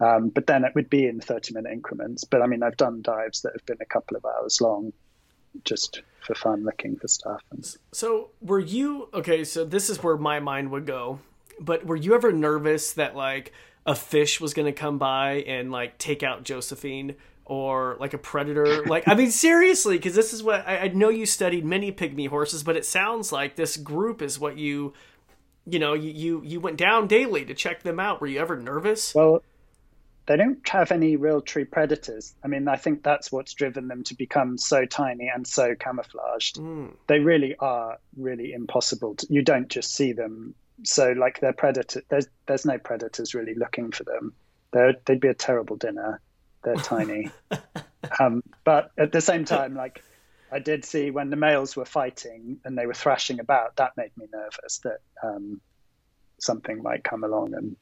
Speaker 2: Um, but then it would be in 30 minute increments. But I mean, I've done dives that have been a couple of hours long just for fun looking for stuff.
Speaker 1: So, were you okay? So, this is where my mind would go. But were you ever nervous that like a fish was going to come by and like take out Josephine? Or like a predator, like I mean, seriously, because this is what I, I know you studied many pygmy horses, but it sounds like this group is what you you know, you, you you went down daily to check them out. Were you ever nervous?
Speaker 2: Well, they don't have any real true predators. I mean, I think that's what's driven them to become so tiny and so camouflaged. Mm. They really are really impossible. To, you don't just see them. So, like, they're predator. There's there's no predators really looking for them. They're, they'd be a terrible dinner. They're tiny. um, but at the same time, like, I did see when the males were fighting and they were thrashing about. That made me nervous that um, something might come along and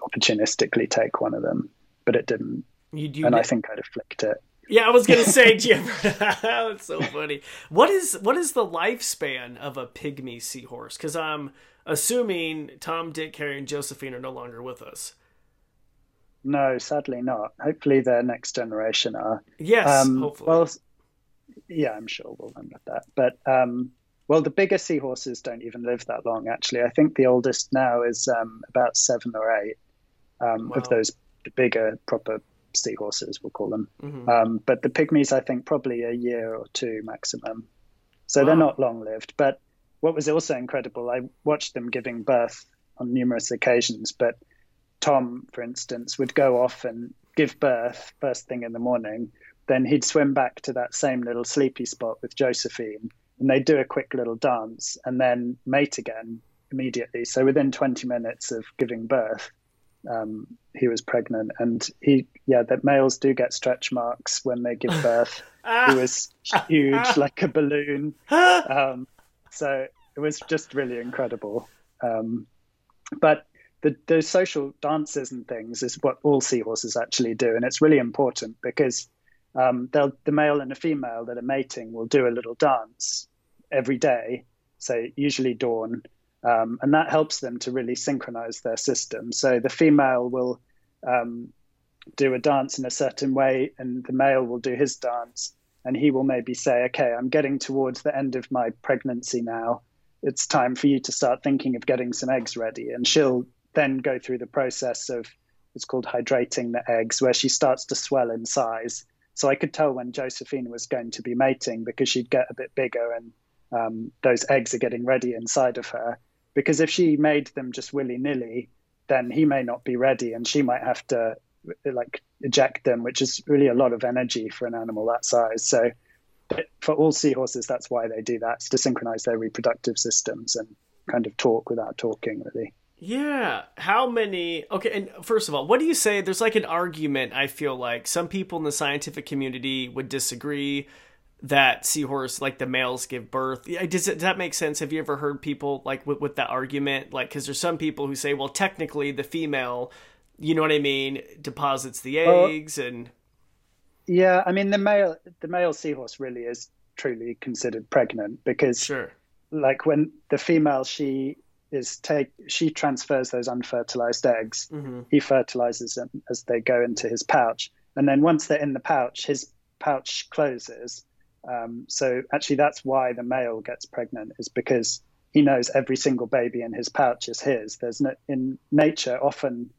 Speaker 2: opportunistically take one of them, but it didn't. You, and I think I'd have flicked it.
Speaker 1: Yeah, I was gonna say, Jim. That's so funny. What is what is the lifespan of a pygmy seahorse? Because I'm assuming Tom, Dick, Harry, and Josephine are no longer with us.
Speaker 2: No, sadly not. Hopefully, their next generation are.
Speaker 1: Yes, um, hopefully.
Speaker 2: Well, yeah, I'm sure we'll end with that. But um, well, the bigger seahorses don't even live that long, actually. I think the oldest now is um, about seven or eight um, wow. of those bigger, proper seahorses, we'll call them. Mm-hmm. Um, but the pygmies, I think, probably a year or two maximum. So wow. they're not long lived. But what was also incredible, I watched them giving birth on numerous occasions. But Tom, for instance, would go off and give birth first thing in the morning. Then he'd swim back to that same little sleepy spot with Josephine and they do a quick little dance and then mate again immediately. So within 20 minutes of giving birth, um, he was pregnant, and he yeah, that males do get stretch marks when they give birth. he was huge, like a balloon. Um, so it was just really incredible. Um, but the, those social dances and things is what all seahorses actually do, and it's really important because um, the male and the female that are mating will do a little dance every day, so usually dawn, um, and that helps them to really synchronize their system. So the female will um, do a dance in a certain way, and the male will do his dance, and he will maybe say, "Okay, I'm getting towards the end of my pregnancy now. It's time for you to start thinking of getting some eggs ready," and she'll then go through the process of it's called hydrating the eggs, where she starts to swell in size. So I could tell when Josephine was going to be mating because she'd get a bit bigger and um, those eggs are getting ready inside of her. Because if she made them just willy nilly, then he may not be ready, and she might have to like eject them, which is really a lot of energy for an animal that size. So for all seahorses, that's why they do that, to synchronize their reproductive systems and kind of talk without talking, really.
Speaker 1: Yeah. How many? Okay. And first of all, what do you say? There's like an argument, I feel like. Some people in the scientific community would disagree that seahorse like the males give birth does, it, does that make sense have you ever heard people like with, with that argument like because there's some people who say well technically the female you know what i mean deposits the eggs well, and
Speaker 2: yeah i mean the male the male seahorse really is truly considered pregnant because
Speaker 1: sure
Speaker 2: like when the female she is take she transfers those unfertilized eggs mm-hmm. he fertilizes them as they go into his pouch and then once they're in the pouch his pouch closes um, so actually, that's why the male gets pregnant is because he knows every single baby in his pouch is his. There's no in nature often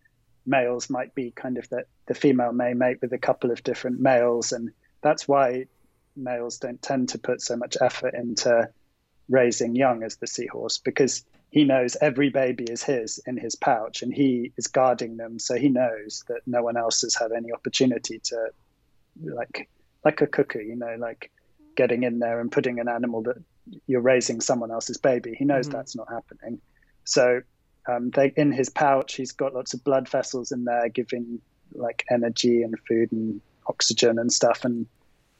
Speaker 2: males might be kind of that the female may mate with a couple of different males, and that's why males don't tend to put so much effort into raising young as the seahorse because he knows every baby is his in his pouch and he is guarding them so he knows that no one else has had any opportunity to like like a cuckoo you know like getting in there and putting an animal that you're raising someone else's baby. He knows mm-hmm. that's not happening. So um, they, in his pouch, he's got lots of blood vessels in there, giving like energy and food and oxygen and stuff. And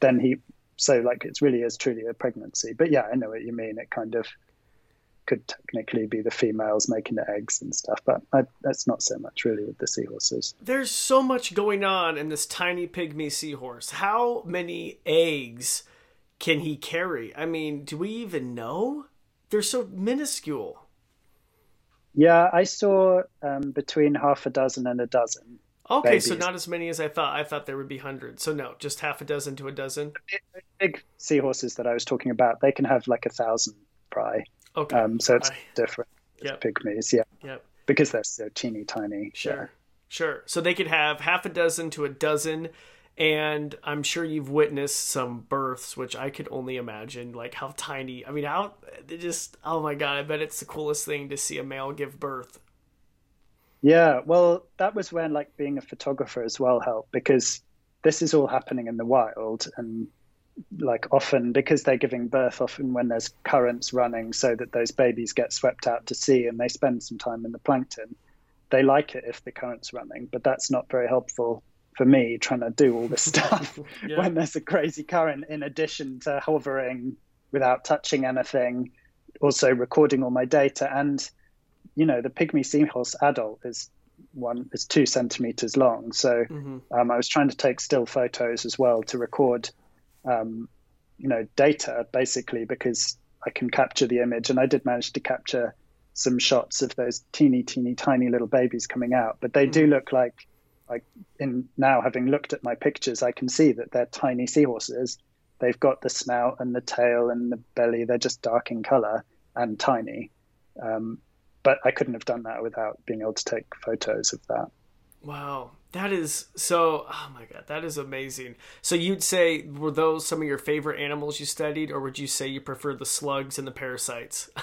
Speaker 2: then he, so like it really is truly a pregnancy. But yeah, I know what you mean. It kind of could technically be the females making the eggs and stuff, but I, that's not so much really with the seahorses.
Speaker 1: There's so much going on in this tiny pygmy seahorse. How many eggs? can he carry? I mean, do we even know? They're so minuscule.
Speaker 2: Yeah, I saw um, between half a dozen and a dozen.
Speaker 1: Okay, babies. so not as many as I thought. I thought there would be hundreds. So no, just half a dozen to a dozen.
Speaker 2: Big seahorses that I was talking about, they can have like a thousand fry.
Speaker 1: Okay.
Speaker 2: Um, so it's different. Yep. Pygmies, yeah.
Speaker 1: Yep.
Speaker 2: Because they're so teeny tiny.
Speaker 1: Sure.
Speaker 2: Yeah.
Speaker 1: Sure. So they could have half a dozen to a dozen and I'm sure you've witnessed some births, which I could only imagine, like how tiny. I mean, how they just oh my god! I bet it's the coolest thing to see a male give birth.
Speaker 2: Yeah, well, that was when like being a photographer as well helped because this is all happening in the wild and like often because they're giving birth often when there's currents running so that those babies get swept out to sea and they spend some time in the plankton they like it if the current's running but that's not very helpful for me trying to do all this stuff yeah. when there's a crazy current in addition to hovering without touching anything also recording all my data and you know the pygmy seahorse adult is one is two centimeters long so mm-hmm. um, i was trying to take still photos as well to record um, you know data basically because i can capture the image and i did manage to capture some shots of those teeny teeny tiny little babies coming out but they mm-hmm. do look like like in now having looked at my pictures, I can see that they're tiny seahorses. They've got the snout and the tail and the belly. They're just dark in color and tiny. Um, but I couldn't have done that without being able to take photos of that.
Speaker 1: Wow, that is so. Oh my god, that is amazing. So you'd say were those some of your favorite animals you studied, or would you say you prefer the slugs and the parasites?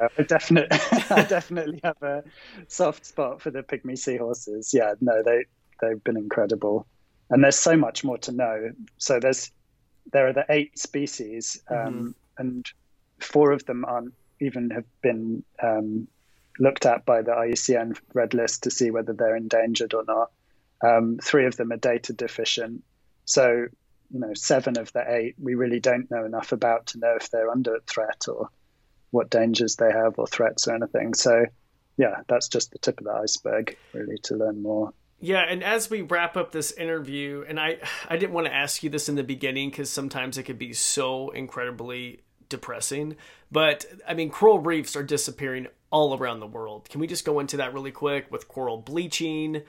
Speaker 2: I definitely, I definitely have a soft spot for the pygmy seahorses. Yeah, no, they they've been incredible, and there's so much more to know. So there's there are the eight species, um, mm-hmm. and four of them aren't even have been um, looked at by the IUCN Red List to see whether they're endangered or not. Um, three of them are data deficient. So, you know, seven of the eight we really don't know enough about to know if they're under threat or what dangers they have or threats or anything. So, yeah, that's just the tip of the iceberg, really, to learn more.
Speaker 1: Yeah, and as we wrap up this interview, and I, I didn't want to ask you this in the beginning because sometimes it could be so incredibly depressing. But I mean, coral reefs are disappearing all around the world. Can we just go into that really quick with coral bleaching?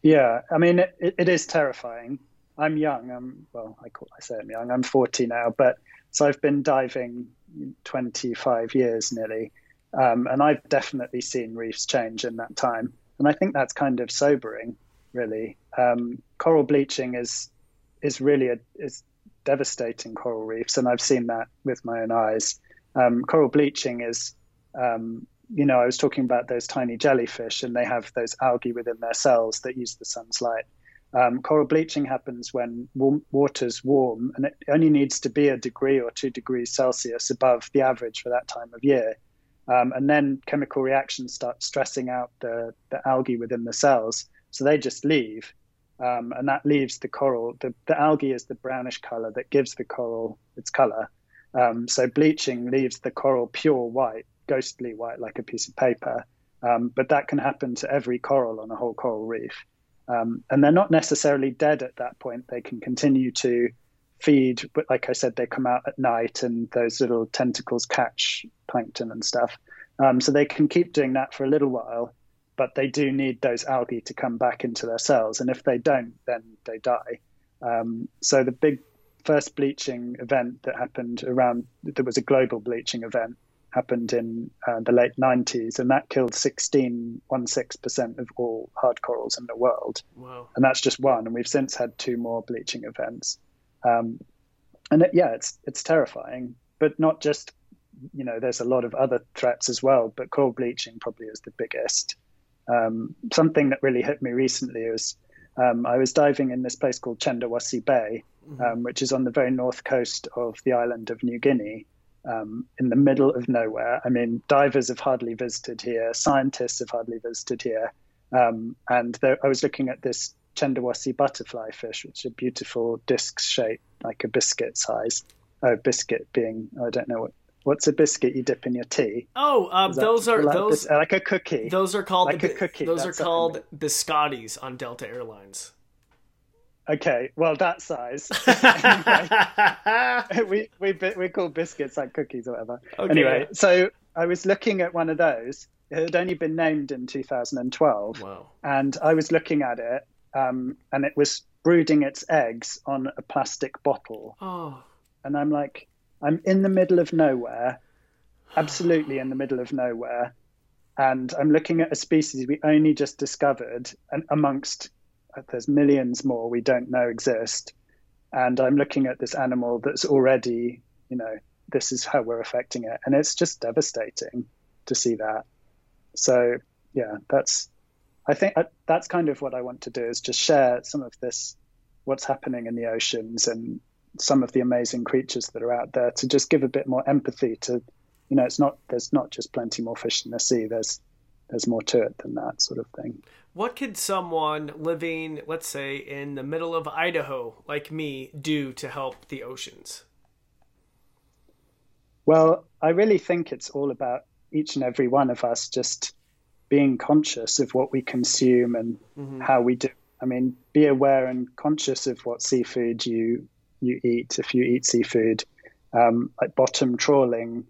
Speaker 2: Yeah, I mean, it, it is terrifying. I'm young. I'm well. I call I say I'm young. I'm 40 now, but so I've been diving 25 years nearly, um, and I've definitely seen reefs change in that time. And I think that's kind of sobering, really. Um, coral bleaching is is really a, is devastating coral reefs, and I've seen that with my own eyes. Um, coral bleaching is, um, you know, I was talking about those tiny jellyfish, and they have those algae within their cells that use the sun's light. Um, coral bleaching happens when warm, water's warm, and it only needs to be a degree or two degrees Celsius above the average for that time of year. Um, and then chemical reactions start stressing out the, the algae within the cells, so they just leave. Um, and that leaves the coral. The, the algae is the brownish color that gives the coral its color. Um, so bleaching leaves the coral pure white, ghostly white, like a piece of paper. Um, but that can happen to every coral on a whole coral reef. Um, and they're not necessarily dead at that point. They can continue to feed, but like I said, they come out at night and those little tentacles catch plankton and stuff. Um, so they can keep doing that for a little while, but they do need those algae to come back into their cells. And if they don't, then they die. Um, so the big first bleaching event that happened around, there was a global bleaching event happened in uh, the late 90s, and that killed 16.16% of all hard corals in the world.
Speaker 1: Wow.
Speaker 2: And that's just one. And we've since had two more bleaching events. Um, and it, yeah, it's it's terrifying, but not just you know. There's a lot of other threats as well, but coral bleaching probably is the biggest. Um, something that really hit me recently was um, I was diving in this place called Cenderawasih Bay, mm-hmm. Um, which is on the very north coast of the island of New Guinea, um, in the middle of nowhere. I mean, divers have hardly visited here, scientists have hardly visited here. Um, and there, I was looking at this Cenderawasih butterfly fish, which is a beautiful disc shape, like a biscuit size. Oh, biscuit being, I don't know what. What's a biscuit you dip in your tea?
Speaker 1: Oh, um, those are
Speaker 2: like
Speaker 1: those
Speaker 2: bis- like a cookie.
Speaker 1: Those are called
Speaker 2: like a cookie.
Speaker 1: Those are called biscottis on Delta Airlines.
Speaker 2: Okay, well that size. we we we call biscuits like cookies or whatever. Okay. Anyway, so I was looking at one of those. It had only been named in 2012.
Speaker 1: Wow.
Speaker 2: And I was looking at it, um, and it was brooding its eggs on a plastic bottle.
Speaker 1: Oh.
Speaker 2: And I'm like, I'm in the middle of nowhere, absolutely in the middle of nowhere, and I'm looking at a species we only just discovered, and amongst there's millions more we don't know exist. And I'm looking at this animal that's already, you know, this is how we're affecting it. And it's just devastating to see that. So, yeah, that's, I think uh, that's kind of what I want to do is just share some of this, what's happening in the oceans and some of the amazing creatures that are out there to just give a bit more empathy to, you know, it's not, there's not just plenty more fish in the sea. There's, there's more to it than that sort of thing.
Speaker 1: What could someone living, let's say, in the middle of Idaho, like me, do to help the oceans?
Speaker 2: Well, I really think it's all about each and every one of us just being conscious of what we consume and mm-hmm. how we do. I mean, be aware and conscious of what seafood you you eat. If you eat seafood, um, like bottom trawling,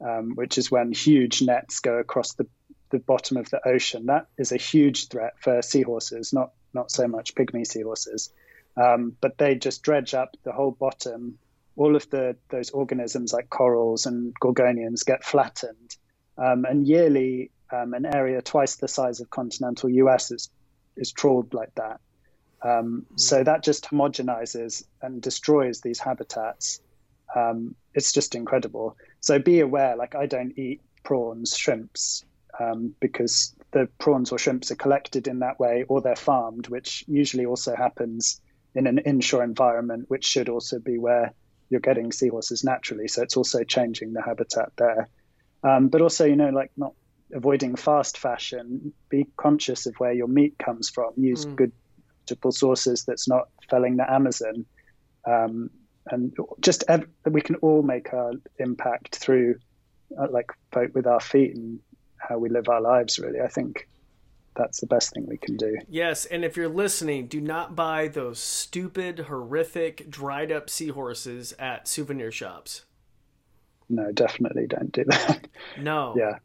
Speaker 2: um, which is when huge nets go across the the bottom of the ocean. That is a huge threat for seahorses, not not so much pygmy seahorses, um, but they just dredge up the whole bottom. All of the those organisms like corals and gorgonians get flattened, um, and yearly um, an area twice the size of continental US is is trawled like that. Um, so that just homogenizes and destroys these habitats. Um, it's just incredible. So be aware. Like I don't eat prawns, shrimps, um, because the prawns or shrimps are collected in that way or they're farmed, which usually also happens in an inshore environment, which should also be where you're getting seahorses naturally. So it's also changing the habitat there. Um, but also, you know, like not avoiding fast fashion, be conscious of where your meat comes from. Use mm. good vegetable sources that's not felling the Amazon. Um, and just ev- we can all make our impact through uh, like vote with our feet and how we live our lives. Really, I think that's the best thing we can do.
Speaker 1: Yes, and if you're listening, do not buy those stupid, horrific, dried up seahorses at souvenir shops.
Speaker 2: No, definitely don't do that.
Speaker 1: No.
Speaker 2: yeah.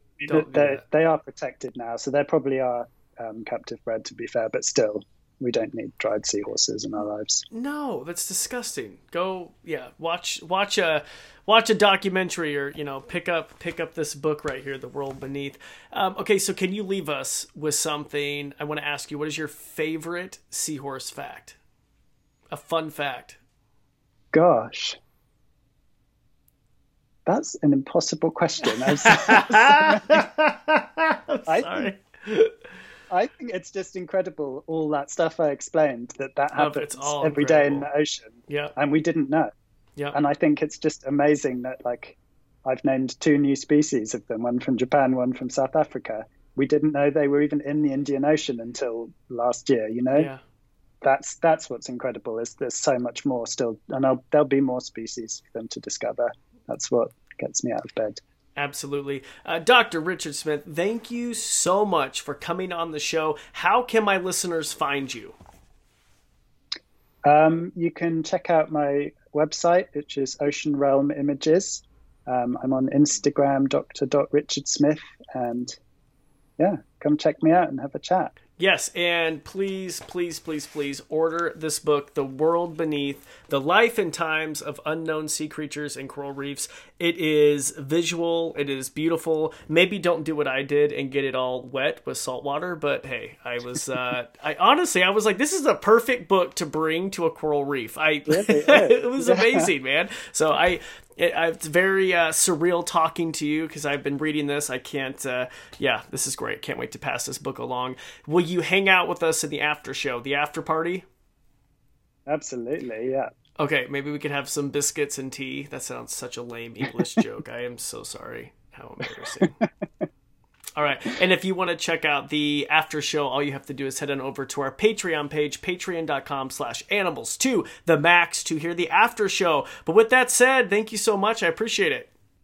Speaker 2: They, they are protected now, so they probably are um, captive bred, to be fair, but still, we don't need dried seahorses in our lives.
Speaker 1: No, that's disgusting. Go, yeah, watch watch a watch a documentary or you know pick up pick up this book right here, The World Beneath. Um, okay, so can you leave us with something? I want to ask you, what is your favorite seahorse fact? A fun fact.
Speaker 2: Gosh. That's an impossible question. I'm
Speaker 1: I
Speaker 2: I think it's just incredible all that stuff I explained that that happens every day in the ocean.
Speaker 1: Yeah,
Speaker 2: and we didn't know.
Speaker 1: Yeah,
Speaker 2: and I think it's just amazing that like I've named two new species of them, one from Japan, one from South Africa. We didn't know they were even in the Indian Ocean until last year. You know,
Speaker 1: yeah.
Speaker 2: that's that's what's incredible. Is there's so much more still, and I'll, there'll be more species for them to discover. That's what gets me out of bed.
Speaker 1: Absolutely. Uh, Dr. Richard Smith, thank you so much for coming on the show. How can my listeners find you?
Speaker 2: Um, you can check out my website, which is Ocean Realm Images. Um, I'm on Instagram, Dr. Richard Smith, and yeah, come check me out and have a chat.
Speaker 1: Yes, and please, please, please, please order this book, The World Beneath The Life and Times of Unknown Sea Creatures and Coral Reefs. It is visual, it is beautiful. Maybe don't do what I did and get it all wet with salt water, but hey, I was, uh, I honestly, I was like, this is a perfect book to bring to a coral reef. I, it was amazing, man. So I, it, it's very uh, surreal talking to you because I've been reading this. I can't. Uh, yeah, this is great. Can't wait to pass this book along. Will you hang out with us in the after show, the after party?
Speaker 2: Absolutely. Yeah.
Speaker 1: Okay, maybe we could have some biscuits and tea. That sounds such a lame English joke. I am so sorry. How embarrassing. All right. And if you want to check out the after show, all you have to do is head on over to our Patreon page, patreon.com slash animals to the max to hear the after show. But with that said, thank you so much. I appreciate it.